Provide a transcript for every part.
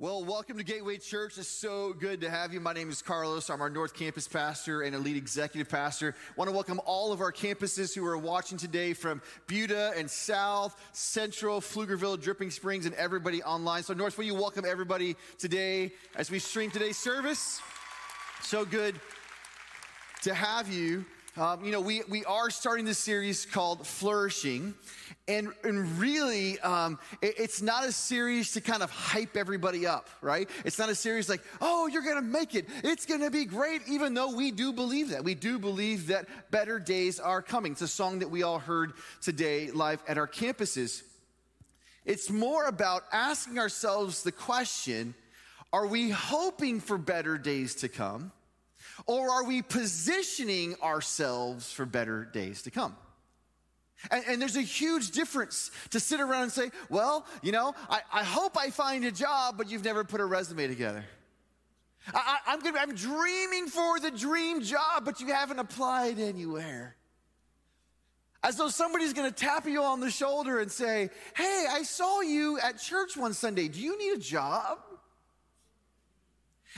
Well, welcome to Gateway Church. It's so good to have you. My name is Carlos. I'm our North Campus pastor and a lead executive pastor. I want to welcome all of our campuses who are watching today from Buda and South, Central, Pflugerville, Dripping Springs, and everybody online. So, North, will you welcome everybody today as we stream today's service? So good to have you. Um, you know, we, we are starting this series called Flourishing. And, and really, um, it, it's not a series to kind of hype everybody up, right? It's not a series like, oh, you're going to make it. It's going to be great, even though we do believe that. We do believe that better days are coming. It's a song that we all heard today live at our campuses. It's more about asking ourselves the question are we hoping for better days to come? Or are we positioning ourselves for better days to come? And, and, there's a huge difference to sit around and say, well, you know, I, I hope I find a job, but you've never put a resume together. I, am I'm, I'm dreaming for the dream job, but you haven't applied anywhere. As though somebody's gonna tap you on the shoulder and say, hey, I saw you at church one Sunday. Do you need a job?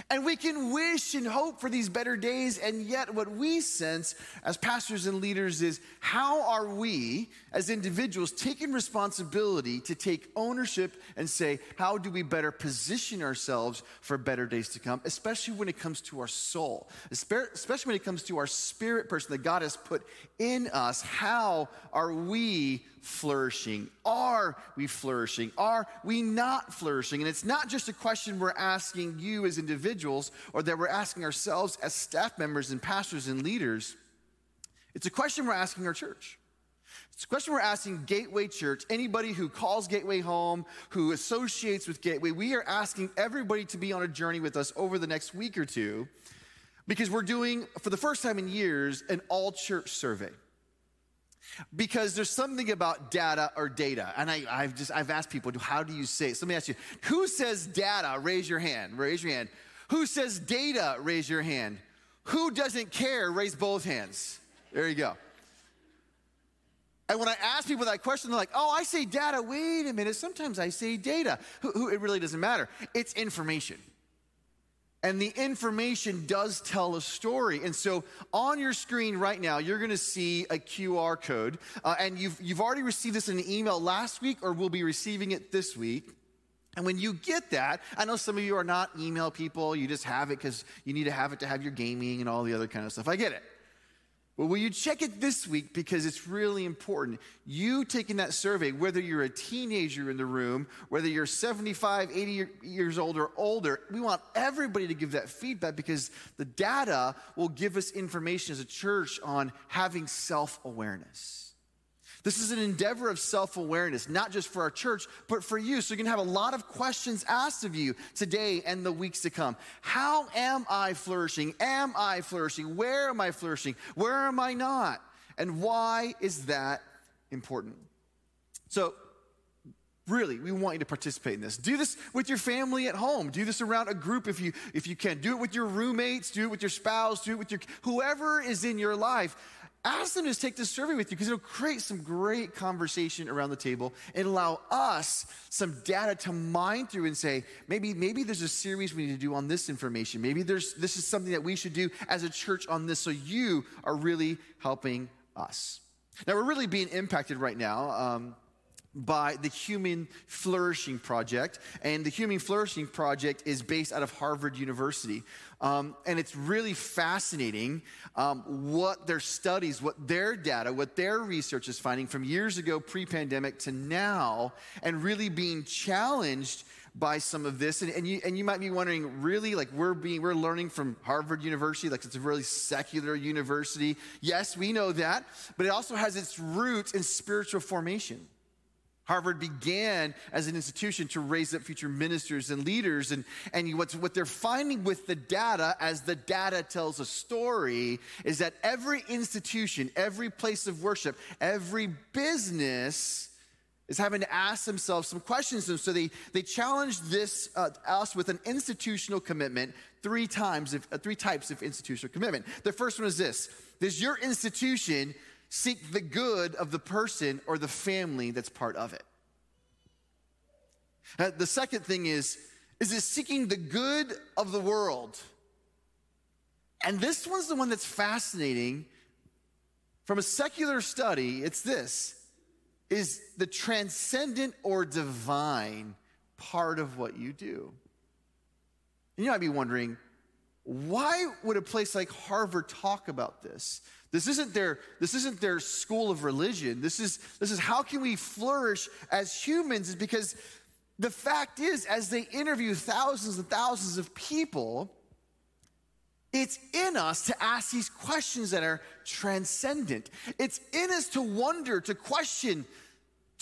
And we can wish and hope for these better days, and yet what we sense as pastors and leaders is how are we as individuals taking responsibility to take ownership and say, how do we better position ourselves for better days to come, especially when it comes to our soul, especially when it comes to our spirit person that God has put in us? How are we flourishing? Are we flourishing? Are we not flourishing? And it's not just a question we're asking you as individuals or that we're asking ourselves as staff members and pastors and leaders. It's a question we're asking our church. It's a question we're asking Gateway Church, anybody who calls Gateway home, who associates with Gateway. We are asking everybody to be on a journey with us over the next week or two because we're doing, for the first time in years, an all church survey because there's something about data or data and I, have just i've asked people how do you say it so let me ask you who says data raise your hand raise your hand who says data raise your hand who doesn't care raise both hands there you go and when I ask people that question, they're like, oh, I say data. Wait a minute. Sometimes I say data. Who, who, it really doesn't matter. It's information. And the information does tell a story. And so on your screen right now, you're going to see a QR code. Uh, and you've, you've already received this in an email last week, or we'll be receiving it this week. And when you get that, I know some of you are not email people, you just have it because you need to have it to have your gaming and all the other kind of stuff. I get it. Well, will you check it this week because it's really important? You taking that survey, whether you're a teenager in the room, whether you're 75, 80 years old or older, we want everybody to give that feedback because the data will give us information as a church on having self awareness. This is an endeavor of self awareness, not just for our church, but for you. So you're going to have a lot of questions asked of you today and the weeks to come. How am I flourishing? Am I flourishing? Where am I flourishing? Where am I not? And why is that important? So, really we want you to participate in this do this with your family at home do this around a group if you if you can do it with your roommates do it with your spouse do it with your whoever is in your life ask them to take this survey with you because it'll create some great conversation around the table and allow us some data to mine through and say maybe maybe there's a series we need to do on this information. Maybe there's this is something that we should do as a church on this so you are really helping us. Now we're really being impacted right now um, by the Human Flourishing Project. And the Human Flourishing Project is based out of Harvard University. Um, and it's really fascinating um, what their studies, what their data, what their research is finding from years ago, pre pandemic, to now, and really being challenged by some of this. And, and, you, and you might be wondering, really, like we're being, we're learning from Harvard University, like it's a really secular university. Yes, we know that, but it also has its roots in spiritual formation. Harvard began as an institution to raise up future ministers and leaders. And, and what's, what they're finding with the data, as the data tells a story, is that every institution, every place of worship, every business is having to ask themselves some questions. And so they, they challenged this, uh, us with an institutional commitment three times, if, uh, three types of institutional commitment. The first one is this Does your institution seek the good of the person or the family that's part of it. Uh, the second thing is is it seeking the good of the world? And this one's the one that's fascinating. From a secular study, it's this is the transcendent or divine part of what you do. And you might be wondering, why would a place like Harvard talk about this? This isn't their, this isn't their school of religion. This is, this is how can we flourish as humans? Is because the fact is, as they interview thousands and thousands of people, it's in us to ask these questions that are transcendent. It's in us to wonder, to question,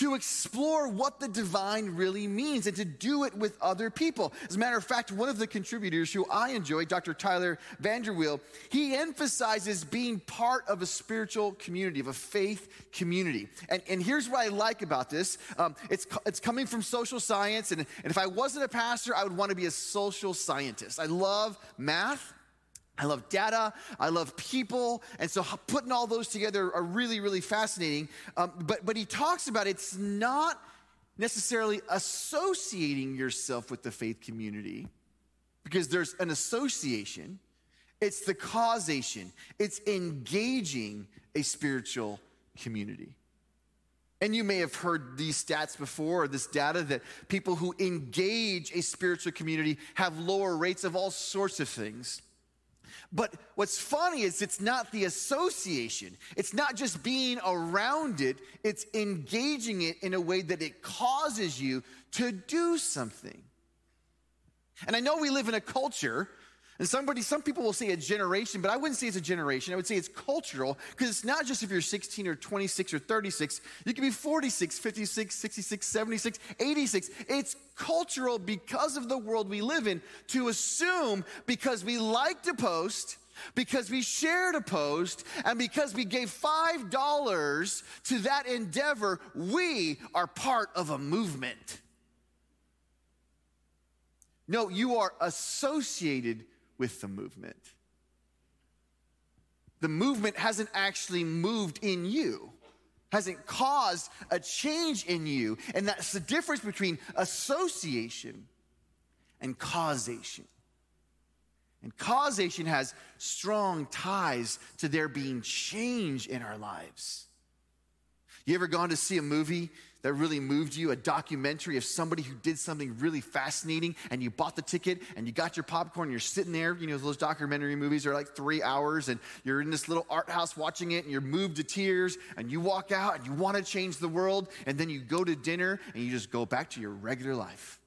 to explore what the divine really means and to do it with other people. As a matter of fact, one of the contributors who I enjoy, Dr. Tyler VanderWeele, he emphasizes being part of a spiritual community, of a faith community. And, and here's what I like about this um, it's, it's coming from social science. And, and if I wasn't a pastor, I would want to be a social scientist. I love math. I love data. I love people. And so putting all those together are really, really fascinating. Um, but, but he talks about it's not necessarily associating yourself with the faith community because there's an association, it's the causation, it's engaging a spiritual community. And you may have heard these stats before, or this data that people who engage a spiritual community have lower rates of all sorts of things. But what's funny is it's not the association. It's not just being around it, it's engaging it in a way that it causes you to do something. And I know we live in a culture and somebody, some people will say a generation, but I wouldn't say it's a generation. I would say it's cultural because it's not just if you're 16 or 26 or 36. You can be 46, 56, 66, 76, 86. It's cultural because of the world we live in to assume because we like to post, because we shared a post, and because we gave $5 to that endeavor, we are part of a movement. No, you are associated with the movement. The movement hasn't actually moved in you, hasn't caused a change in you. And that's the difference between association and causation. And causation has strong ties to there being change in our lives. You ever gone to see a movie that really moved you, a documentary of somebody who did something really fascinating, and you bought the ticket and you got your popcorn, and you're sitting there, you know, those documentary movies are like three hours, and you're in this little art house watching it, and you're moved to tears, and you walk out and you want to change the world, and then you go to dinner and you just go back to your regular life.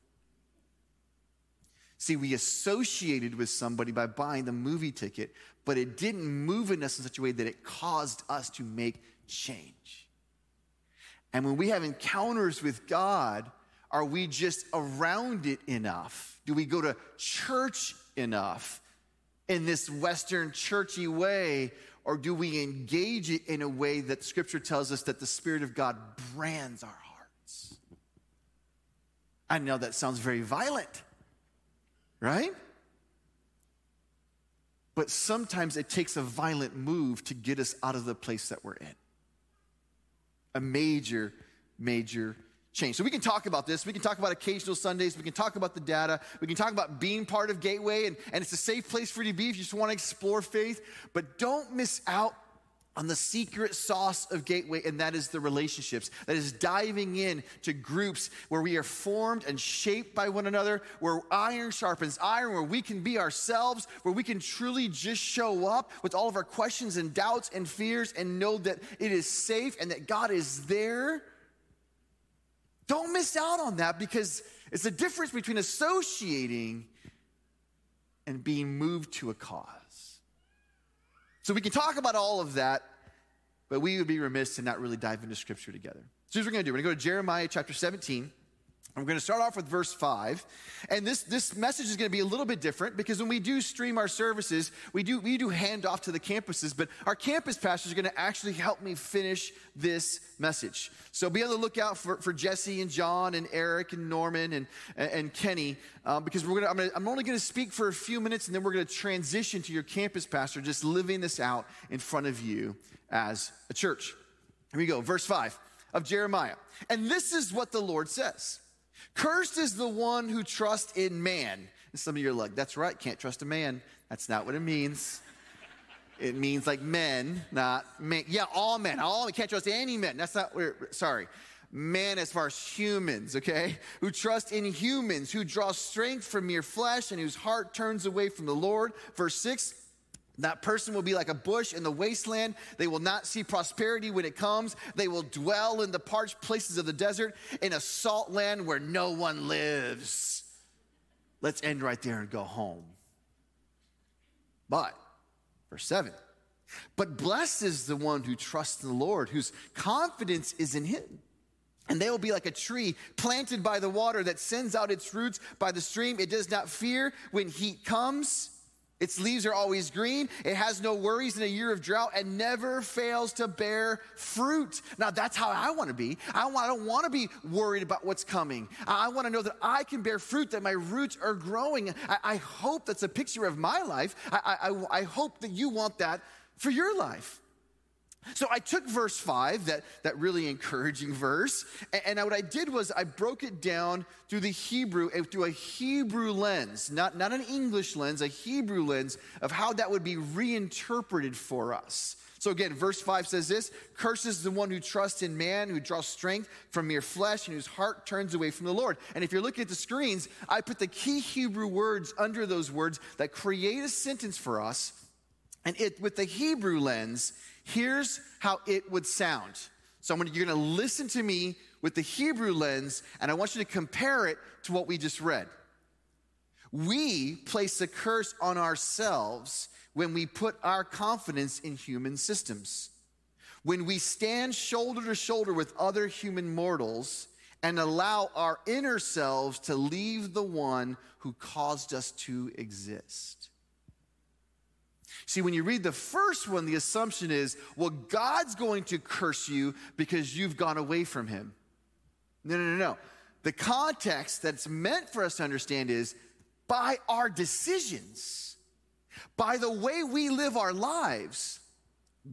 See, we associated with somebody by buying the movie ticket, but it didn't move in us in such a way that it caused us to make change. And when we have encounters with God, are we just around it enough? Do we go to church enough in this Western churchy way? Or do we engage it in a way that Scripture tells us that the Spirit of God brands our hearts? I know that sounds very violent, right? But sometimes it takes a violent move to get us out of the place that we're in a major, major change. So we can talk about this. We can talk about occasional Sundays. We can talk about the data. We can talk about being part of Gateway, and, and it's a safe place for you to be if you just want to explore faith. But don't miss out on the secret sauce of Gateway, and that is the relationships. That is diving in to groups where we are formed and shaped by one another, where iron sharpens iron, where we can be ourselves, where we can truly just show up with all of our questions and doubts and fears and know that it is safe and that God is there. Don't miss out on that because it's the difference between associating and being moved to a cause. So we can talk about all of that, but we would be remiss to not really dive into scripture together. So here's what we're going to do. We're going to go to Jeremiah chapter 17. I'm going to start off with verse 5. And this, this message is going to be a little bit different because when we do stream our services, we do, we do hand off to the campuses, but our campus pastors are going to actually help me finish this message. So be on the lookout for, for Jesse and John and Eric and Norman and, and Kenny um, because we're gonna, I'm, gonna, I'm only going to speak for a few minutes and then we're going to transition to your campus pastor just living this out in front of you as a church. Here we go, verse 5 of Jeremiah. And this is what the Lord says. Cursed is the one who trusts in man. And some of you are like, that's right, can't trust a man. That's not what it means. It means like men, not men. Yeah, all men. All men. Can't trust any men. That's not sorry. Man as far as humans, okay? Who trust in humans, who draw strength from mere flesh and whose heart turns away from the Lord. Verse 6 that person will be like a bush in the wasteland. They will not see prosperity when it comes. They will dwell in the parched places of the desert, in a salt land where no one lives. Let's end right there and go home. But, verse 7 But blessed is the one who trusts in the Lord, whose confidence is in him. And they will be like a tree planted by the water that sends out its roots by the stream. It does not fear when heat comes its leaves are always green. It has no worries in a year of drought and never fails to bear fruit. Now, that's how I want to be. I, want, I don't want to be worried about what's coming. I want to know that I can bear fruit, that my roots are growing. I, I hope that's a picture of my life. I, I, I hope that you want that for your life. So I took verse five, that, that really encouraging verse, and, and what I did was I broke it down through the Hebrew, through a Hebrew lens, not, not an English lens, a Hebrew lens of how that would be reinterpreted for us. So again, verse 5 says this Curses the one who trusts in man, who draws strength from mere flesh, and whose heart turns away from the Lord. And if you're looking at the screens, I put the key Hebrew words under those words that create a sentence for us. And it, with the Hebrew lens, Here's how it would sound. So gonna, you're going to listen to me with the Hebrew lens, and I want you to compare it to what we just read. We place a curse on ourselves when we put our confidence in human systems. When we stand shoulder to shoulder with other human mortals and allow our inner selves to leave the one who caused us to exist. See, when you read the first one, the assumption is, well, God's going to curse you because you've gone away from him. No, no, no, no. The context that's meant for us to understand is by our decisions, by the way we live our lives,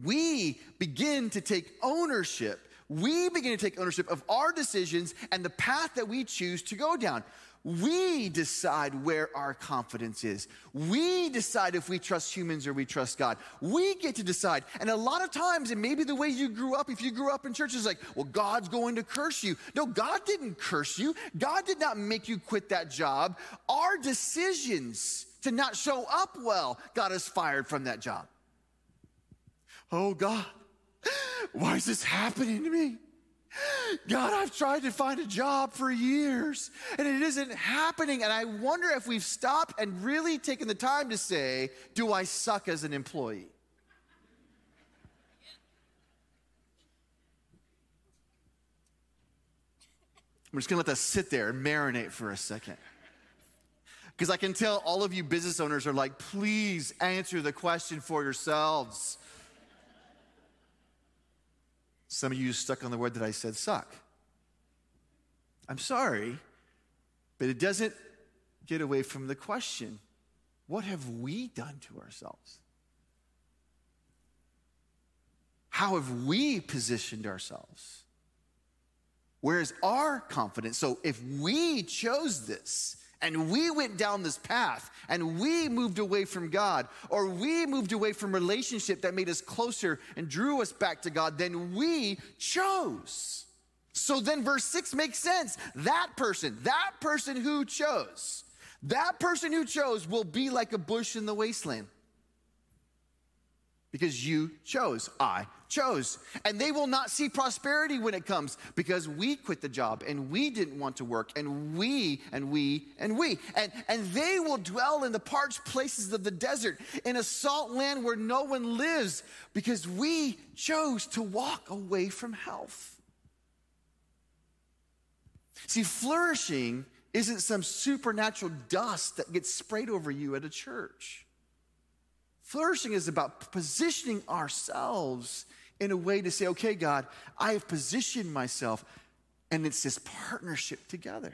we begin to take ownership. We begin to take ownership of our decisions and the path that we choose to go down. We decide where our confidence is. We decide if we trust humans or we trust God. We get to decide. And a lot of times, and maybe the way you grew up, if you grew up in church, is like, well, God's going to curse you. No, God didn't curse you. God did not make you quit that job. Our decisions to not show up well got us fired from that job. Oh, God, why is this happening to me? God, I've tried to find a job for years and it isn't happening. And I wonder if we've stopped and really taken the time to say, Do I suck as an employee? I'm just gonna let that sit there and marinate for a second. Because I can tell all of you business owners are like, please answer the question for yourselves. Some of you stuck on the word that I said suck. I'm sorry, but it doesn't get away from the question what have we done to ourselves? How have we positioned ourselves? Where is our confidence? So if we chose this, and we went down this path and we moved away from God, or we moved away from relationship that made us closer and drew us back to God, then we chose. So then verse 6 makes sense. That person, that person who chose, that person who chose will be like a bush in the wasteland because you chose. I chose. And they will not see prosperity when it comes because we quit the job and we didn't want to work and we and we and we. And, and they will dwell in the parched places of the desert in a salt land where no one lives because we chose to walk away from health. See, flourishing isn't some supernatural dust that gets sprayed over you at a church. Flourishing is about positioning ourselves in a way to say, okay, God, I have positioned myself, and it's this partnership together.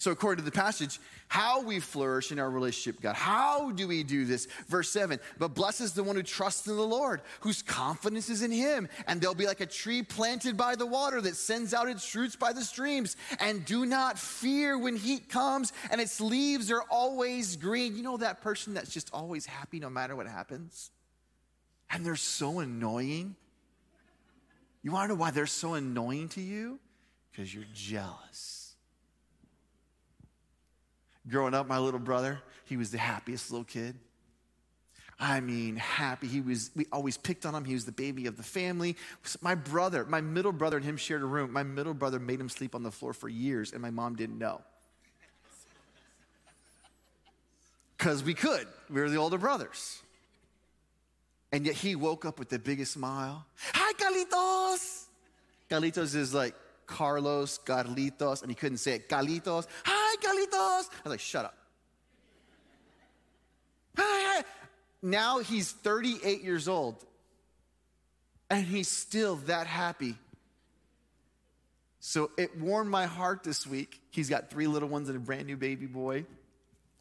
So, according to the passage, how we flourish in our relationship God. How do we do this? Verse 7 But blessed is the one who trusts in the Lord, whose confidence is in him. And they'll be like a tree planted by the water that sends out its roots by the streams. And do not fear when heat comes and its leaves are always green. You know that person that's just always happy no matter what happens? And they're so annoying. You want to know why they're so annoying to you? Because you're jealous. Growing up, my little brother, he was the happiest little kid. I mean, happy. He was, we always picked on him. He was the baby of the family. My brother, my middle brother and him shared a room. My middle brother made him sleep on the floor for years, and my mom didn't know. Because we could. We were the older brothers. And yet he woke up with the biggest smile. Hi, Carlitos. Carlitos is like Carlos, Carlitos, and he couldn't say it. Carlitos. Hi, I was like, shut up. Now he's 38 years old and he's still that happy. So it warmed my heart this week. He's got three little ones and a brand new baby boy.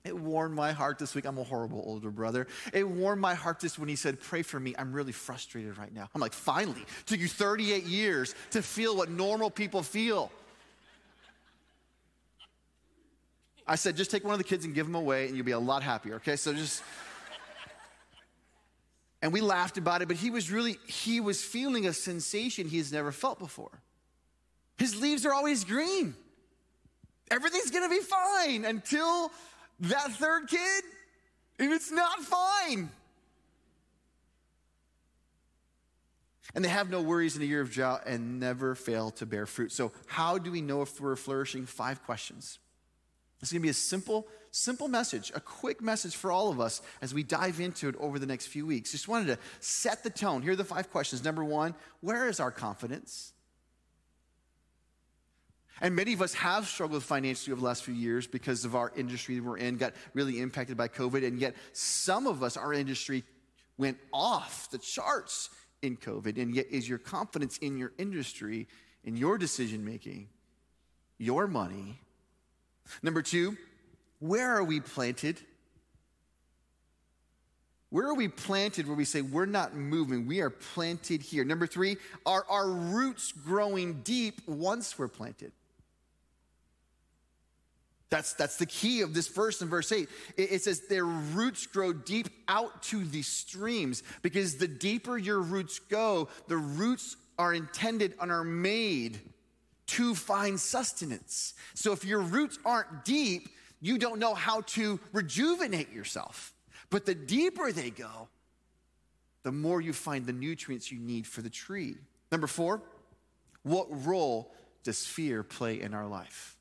It warmed my heart this week. I'm a horrible older brother. It warmed my heart this when he said, Pray for me. I'm really frustrated right now. I'm like, Finally, took you 38 years to feel what normal people feel. I said, just take one of the kids and give them away, and you'll be a lot happier, okay? So just. and we laughed about it, but he was really, he was feeling a sensation he has never felt before. His leaves are always green. Everything's gonna be fine until that third kid, and it's not fine. And they have no worries in a year of drought and never fail to bear fruit. So, how do we know if we're flourishing? Five questions. It's going to be a simple, simple message, a quick message for all of us as we dive into it over the next few weeks. Just wanted to set the tone. Here are the five questions. Number one, where is our confidence? And many of us have struggled financially over the last few years because of our industry we're in, got really impacted by COVID. And yet, some of us, our industry went off the charts in COVID. And yet, is your confidence in your industry, in your decision making, your money, Number two, where are we planted? Where are we planted where we say we're not moving? We are planted here. Number three, are our roots growing deep once we're planted? That's, that's the key of this verse in verse 8. It, it says, Their roots grow deep out to the streams, because the deeper your roots go, the roots are intended and are made to find sustenance. So if your roots aren't deep, you don't know how to rejuvenate yourself. But the deeper they go, the more you find the nutrients you need for the tree. Number four, what role does fear play in our life?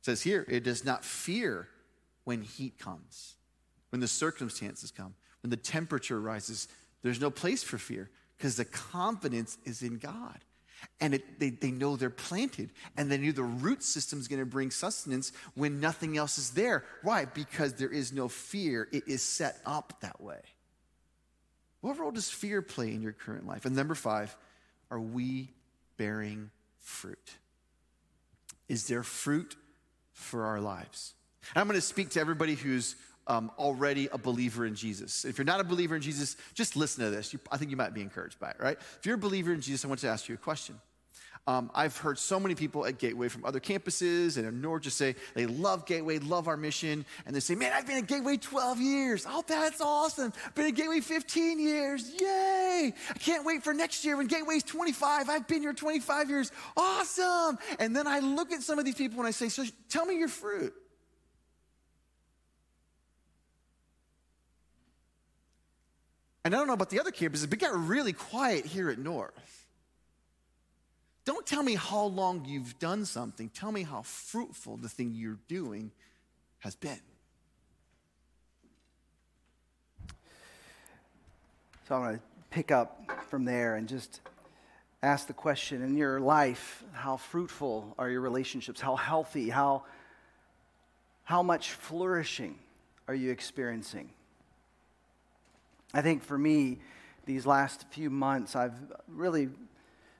It says here, it does not fear when heat comes, when the circumstances come, when the temperature rises. There's no place for fear because the confidence is in God and it, they, they know they're planted and they know the root system is going to bring sustenance when nothing else is there. Why? Because there is no fear. It is set up that way. What role does fear play in your current life? And number five are we bearing fruit? Is there fruit for our lives? And i'm going to speak to everybody who's um, already a believer in Jesus. If you're not a believer in Jesus, just listen to this. You, I think you might be encouraged by it, right? If you're a believer in Jesus, I want to ask you a question. Um, I've heard so many people at Gateway from other campuses and in North just say they love Gateway, love our mission, and they say, Man, I've been at Gateway 12 years. Oh, that's awesome. Been at Gateway 15 years. Yay. I can't wait for next year when Gateway's 25. I've been here 25 years. Awesome. And then I look at some of these people and I say, So tell me your fruit. And I don't know about the other campuses, but it got really quiet here at North. Don't tell me how long you've done something. Tell me how fruitful the thing you're doing has been. So I'm going to pick up from there and just ask the question in your life how fruitful are your relationships? How healthy? How, how much flourishing are you experiencing? I think for me, these last few months, I've really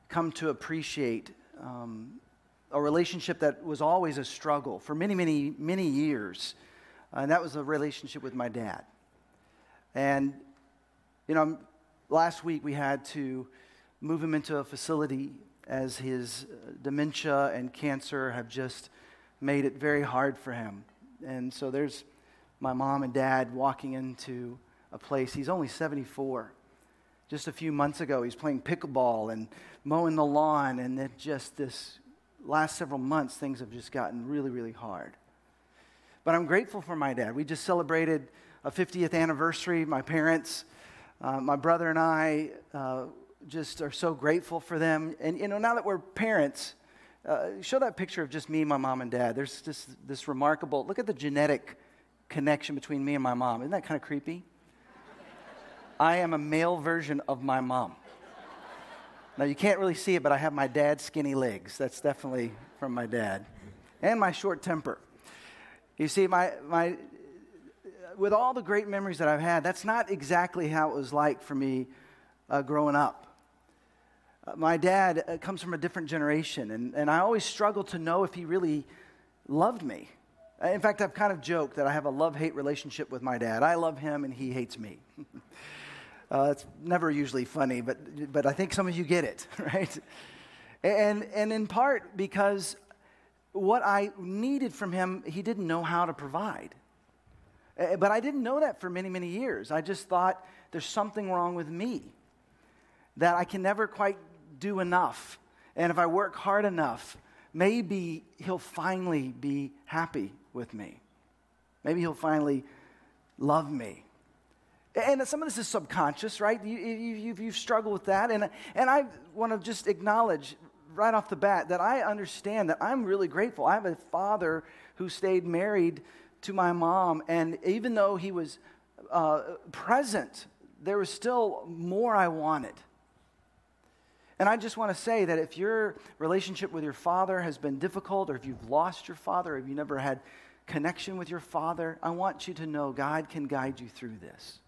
come to appreciate um, a relationship that was always a struggle for many, many, many years. and that was a relationship with my dad. And, you know, last week we had to move him into a facility as his uh, dementia and cancer have just made it very hard for him. And so there's my mom and dad walking into a place. He's only 74. Just a few months ago, he's playing pickleball and mowing the lawn, and then just this last several months, things have just gotten really, really hard. But I'm grateful for my dad. We just celebrated a 50th anniversary. My parents, uh, my brother, and I uh, just are so grateful for them. And, you know, now that we're parents, uh, show that picture of just me, my mom, and dad. There's just this remarkable look at the genetic connection between me and my mom. Isn't that kind of creepy? I am a male version of my mom. Now, you can't really see it, but I have my dad's skinny legs. That's definitely from my dad. And my short temper. You see, my, my, with all the great memories that I've had, that's not exactly how it was like for me uh, growing up. Uh, my dad uh, comes from a different generation, and, and I always struggled to know if he really loved me. In fact, I've kind of joked that I have a love hate relationship with my dad. I love him, and he hates me. uh, it's never usually funny, but, but I think some of you get it, right? And, and in part because what I needed from him, he didn't know how to provide. Uh, but I didn't know that for many, many years. I just thought there's something wrong with me, that I can never quite do enough. And if I work hard enough, maybe he'll finally be happy with me. Maybe he'll finally love me. And some of this is subconscious, right? You, you, you've struggled with that. And, and I want to just acknowledge right off the bat that I understand that I'm really grateful. I have a father who stayed married to my mom, and even though he was uh, present, there was still more I wanted. And I just want to say that if your relationship with your father has been difficult, or if you've lost your father, or if you never had connection with your father, I want you to know God can guide you through this.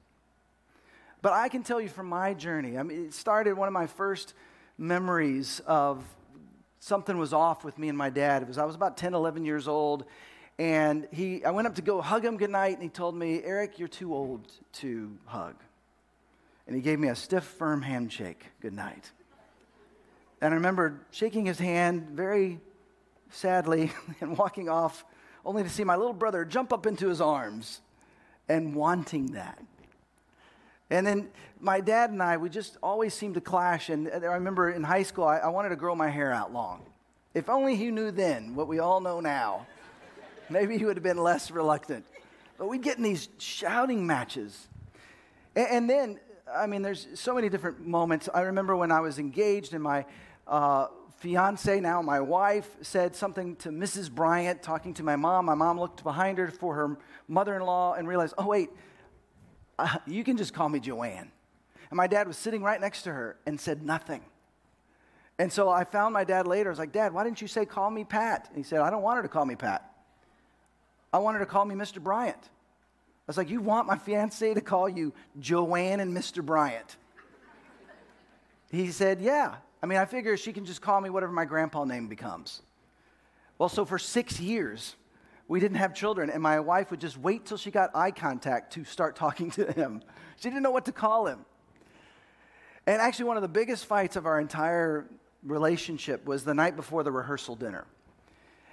But I can tell you from my journey, I mean, it started one of my first memories of something was off with me and my dad. It was I was about 10, 11 years old, and he, I went up to go hug him goodnight, and he told me, Eric, you're too old to hug. And he gave me a stiff, firm handshake goodnight. And I remember shaking his hand very sadly and walking off, only to see my little brother jump up into his arms and wanting that. And then my dad and I, we just always seemed to clash. And I remember in high school, I, I wanted to grow my hair out long. If only he knew then what we all know now, maybe he would have been less reluctant. But we'd get in these shouting matches. And, and then, I mean, there's so many different moments. I remember when I was engaged and my uh, fiance, now my wife, said something to Mrs. Bryant, talking to my mom. My mom looked behind her for her mother in law and realized, oh, wait, uh, you can just call me Joanne. And my dad was sitting right next to her and said nothing. And so I found my dad later. I was like, Dad, why didn't you say call me Pat? And he said, I don't want her to call me Pat. I want her to call me Mr. Bryant. I was like, You want my fiance to call you Joanne and Mr. Bryant? He said, Yeah. I mean, I figure she can just call me whatever my grandpa name becomes. Well, so for six years, we didn't have children, and my wife would just wait till she got eye contact to start talking to him. She didn't know what to call him. And actually, one of the biggest fights of our entire relationship was the night before the rehearsal dinner.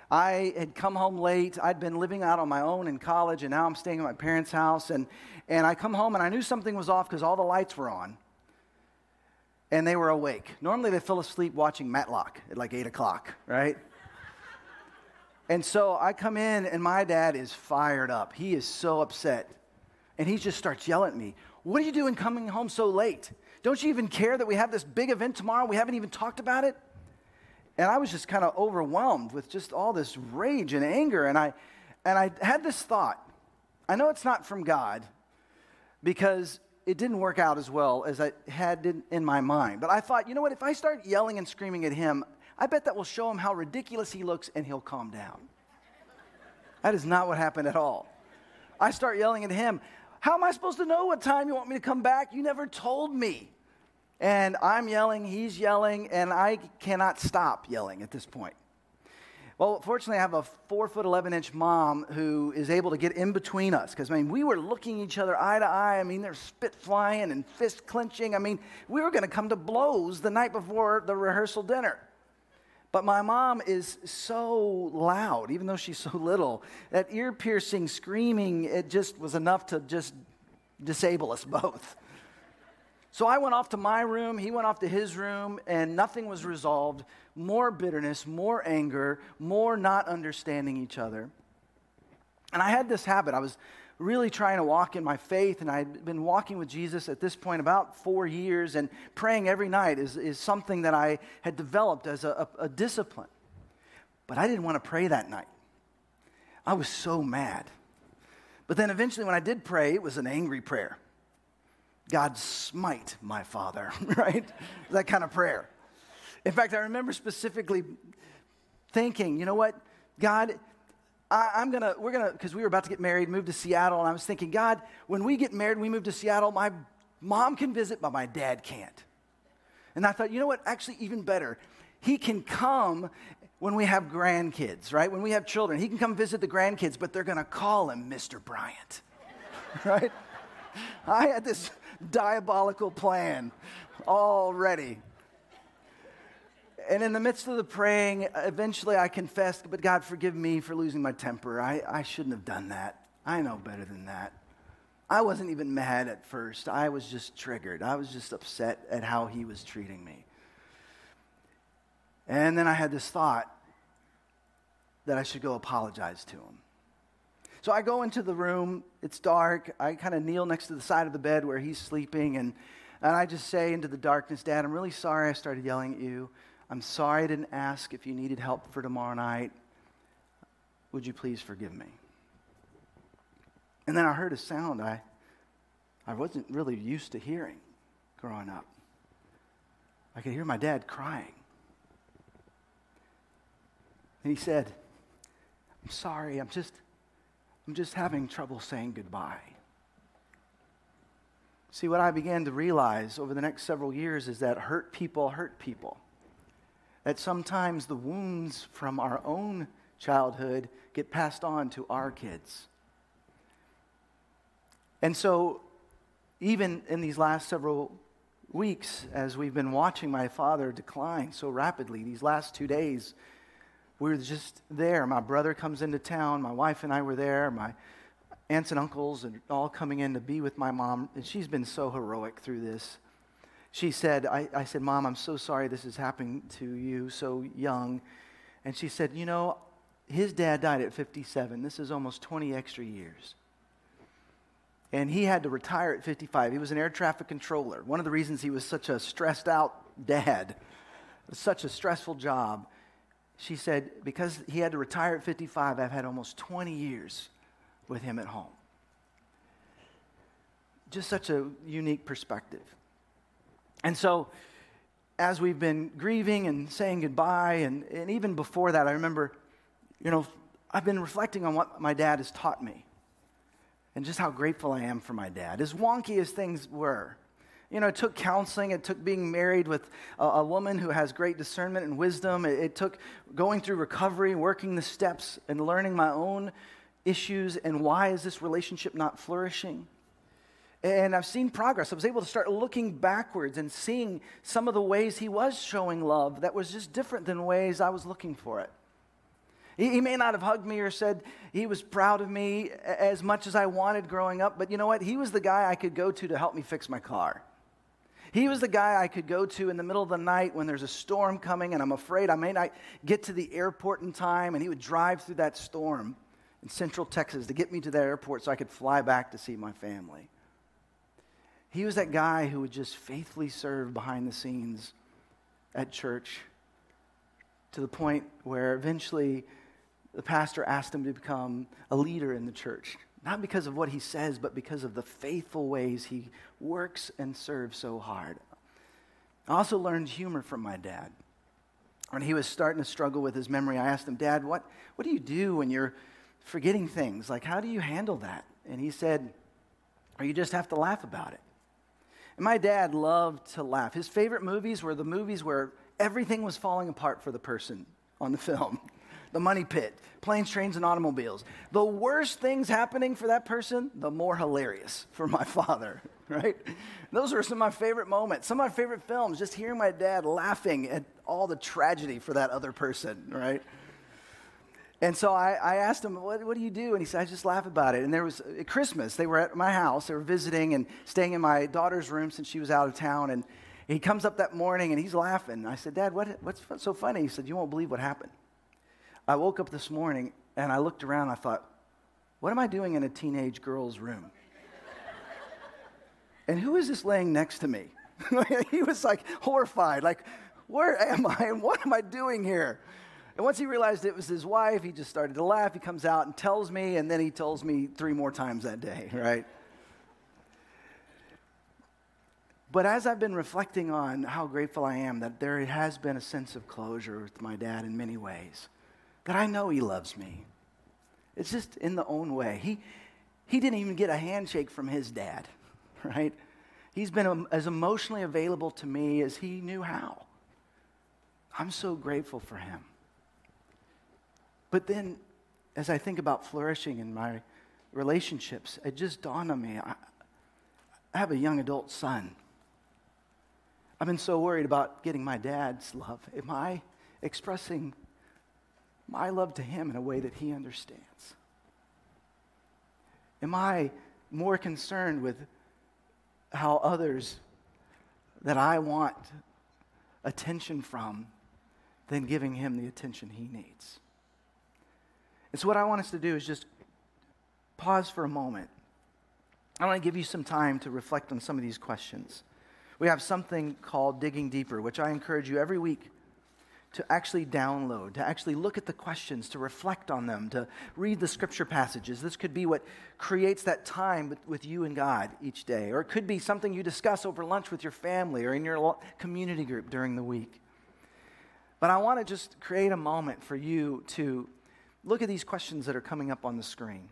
I had come home late. I'd been living out on my own in college, and now I'm staying at my parents' house. And, and I come home, and I knew something was off because all the lights were on, and they were awake. Normally, they fell asleep watching Matlock at like 8 o'clock, right? And so I come in, and my dad is fired up. He is so upset. And he just starts yelling at me, What are you doing coming home so late? Don't you even care that we have this big event tomorrow? We haven't even talked about it? And I was just kind of overwhelmed with just all this rage and anger. And I, and I had this thought I know it's not from God because it didn't work out as well as I had in, my mind. But I thought, you know what? If I start yelling and screaming at him, I bet that will show him how ridiculous he looks and he'll calm down. That is not what happened at all. I start yelling at him, How am I supposed to know what time you want me to come back? You never told me. And I'm yelling, he's yelling, and I cannot stop yelling at this point. Well, fortunately, I have a four foot 11 inch mom who is able to get in between us. Because, I mean, we were looking each other eye to eye. I mean, there's spit flying and fist clenching. I mean, we were going to come to blows the night before the rehearsal dinner. But my mom is so loud, even though she's so little, that ear piercing screaming, it just was enough to just disable us both. So I went off to my room, he went off to his room, and nothing was resolved. More bitterness, more anger, more not understanding each other. And I had this habit. I was really trying to walk in my faith, and I'd been walking with Jesus at this point about four years, and praying every night is, is something that I had developed as a, a, a discipline. But I didn't want to pray that night. I was so mad. But then eventually, when I did pray, it was an angry prayer. God, smite my father, right? that kind of prayer. In fact, I remember specifically thinking, you know what, God, I, am gonna, we're gonna, because we were about to get married, move to Seattle, and I was thinking, God, when we get married, we move to Seattle, my mom can visit, but my dad can't. And I thought, you know what, actually, even better, he can come when we have grandkids, right? When we have children, he can come visit the grandkids, but they're gonna call him Mr. Bryant, right? I had this diabolical plan already. And in the midst of the praying, eventually I confessed, but God, forgive me for losing my temper. I, I shouldn't have done that. I know better than that. I wasn't even mad at first. I was just triggered. I was just upset at how he was treating me. And then I had this thought that I should go apologize to him. So I go into the room, it's dark. I kind of kneel next to the side of the bed where he's sleeping, and, and I just say into the darkness, Dad, I'm really sorry I started yelling at you. I'm sorry I didn't ask if you needed help for tomorrow night. Would you please forgive me? And then I heard a sound I, I wasn't really used to hearing growing up. I could hear my dad crying. And he said, I'm sorry, I'm just, I'm just having trouble saying goodbye. See, what I began to realize over the next several years is that hurt people hurt people. That sometimes the wounds from our own childhood get passed on to our kids. And so, even in these last several weeks, as we've been watching my father decline so rapidly, these last two days, we were just there. My brother comes into town. My wife and I were there. My aunts and uncles and all coming in to be with my mom. And she's been so heroic through this. She said, I, I said, Mom, I'm so sorry this is happening to you so young. And she said, You know, his dad died at 57. This is almost 20 extra years. And he had to retire at 55. He was an air traffic controller. One of the reasons he was such a stressed out dad, such a stressful job she said, because he had to retire at 55, I've had almost 20 years with him at home. Just such a unique perspective. And so, as we've been grieving and saying goodbye, and, and even before that, I remember, you know, I've been reflecting on what my dad has taught me and just how grateful I am for my dad. As wonky as things were, you know, it took counseling, it took being married with a, a woman who has great discernment and wisdom. It, it took going through recovery, working the steps, and learning my own issues and why is this relationship not flourishing. And I've seen progress. I was able to start looking backwards and seeing some of the ways he was showing love that was just different than ways I was looking for it. He, he, may not have hugged me or said he was proud of me as much as I wanted growing up, but you know what? He was the guy I could go to to help me fix my car. He was the guy I could go to in the middle of the night when there's a storm coming and I'm afraid I may not get to the airport in time, and he would drive through that storm in central Texas to get me to that airport so I could fly back to see my family. He was that guy who would just faithfully serve behind the scenes at church to the point where eventually the pastor asked him to become a leader in the church. Not because of what he says, but because of the faithful ways he works and serves so hard. I also learned humor from my dad. When he was starting to struggle with his memory, I asked him, Dad, what, what do you do when you're forgetting things? Like, how do you handle that? And he said, Or you just have to laugh about it. And my dad loved to laugh. His favorite movies were the movies where everything was falling apart for the person on the film. the money pit, planes, trains, and automobiles. The worse things happening for that person, the more hilarious for my father, right? Those were some of my favorite moments. Some of my favorite films, just hearing my dad laughing at all the tragedy for that other person, right? And so I, I asked him, what, what, do you do? And he said, I just laugh about it. And there was at Christmas, they were at my house. They were visiting and staying in my daughter's room since she was out of town. And he comes up that morning and he's laughing. I said, Dad, what, what's so funny? He said, You won't believe what happened. I woke up this morning and I looked around. I thought, What am I doing in a teenage girl's room? and who is this laying next to me? he was like horrified, like, Where am I and what am I doing here? And once he realized it was his wife, he just started to laugh. He comes out and tells me, and then he tells me three more times that day, right? But as I've been reflecting on how grateful I am that there has been a sense of closure with my dad in many ways, that I know he loves me. It's just in the own way. He, he didn't even get a handshake from his dad, right? He's been um, as emotionally available to me as he knew how. I'm so grateful for him. But then, as I think about flourishing in my relationships, it just dawned on me I, I have a young adult son. I've been so worried about getting my dad's love. Am I expressing my love to him in a way that he understands? Am I more concerned with how others that I want attention from than giving him the attention he needs? And so, what I want us to do is just pause for a moment. I want to give you some time to reflect on some of these questions. We have something called Digging Deeper, which I encourage you every week to actually download, to actually look at the questions, to reflect on them, to read the scripture passages. This could be what creates that time with, you and God each day. Or it could be something you discuss over lunch with your family or in your community group during the week. But I want to just create a moment for you to look at these questions that are coming up on the screen.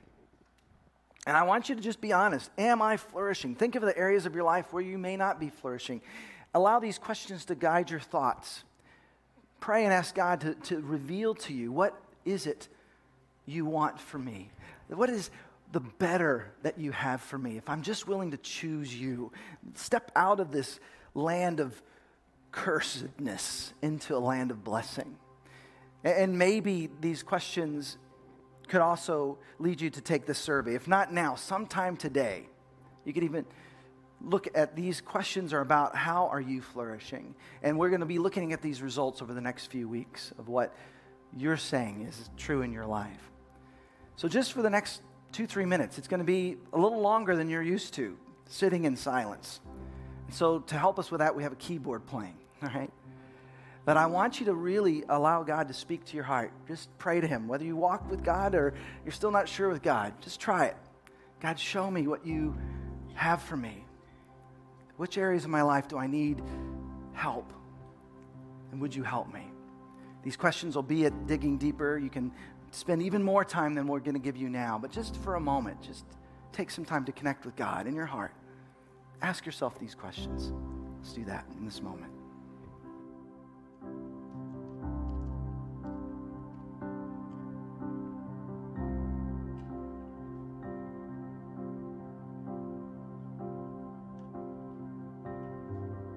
And I want you to just be honest. Am I flourishing? Think of the areas of your life where you may not be flourishing. Allow these questions to guide your thoughts. Pray and ask God to, to reveal to you what is it you want for me? What is the better that you have for me? If I'm just willing to choose you, step out of this land of cursedness into a land of blessing. And maybe these questions could also lead you to take this survey. If not now, sometime today, you could even look at these questions are about how are you flourishing? And we're going to be looking at these results over the next few weeks of what you're saying is true in your life. So, just for the next two, three minutes, it's going to be a little longer than you're used to, sitting in silence. So, to help us with that, we have a keyboard playing, all right? But I want you to really allow God to speak to your heart. Just pray to Him. Whether you walk with God or you're still not sure with God, just try it. God, show me what you have for me. Which areas of my life do I need help? And would you help me? These questions will be at digging deeper. You can spend even more time than we're going to give you now. But just for a moment, just take some time to connect with God in your heart. Ask yourself these questions. Let's do that in this moment.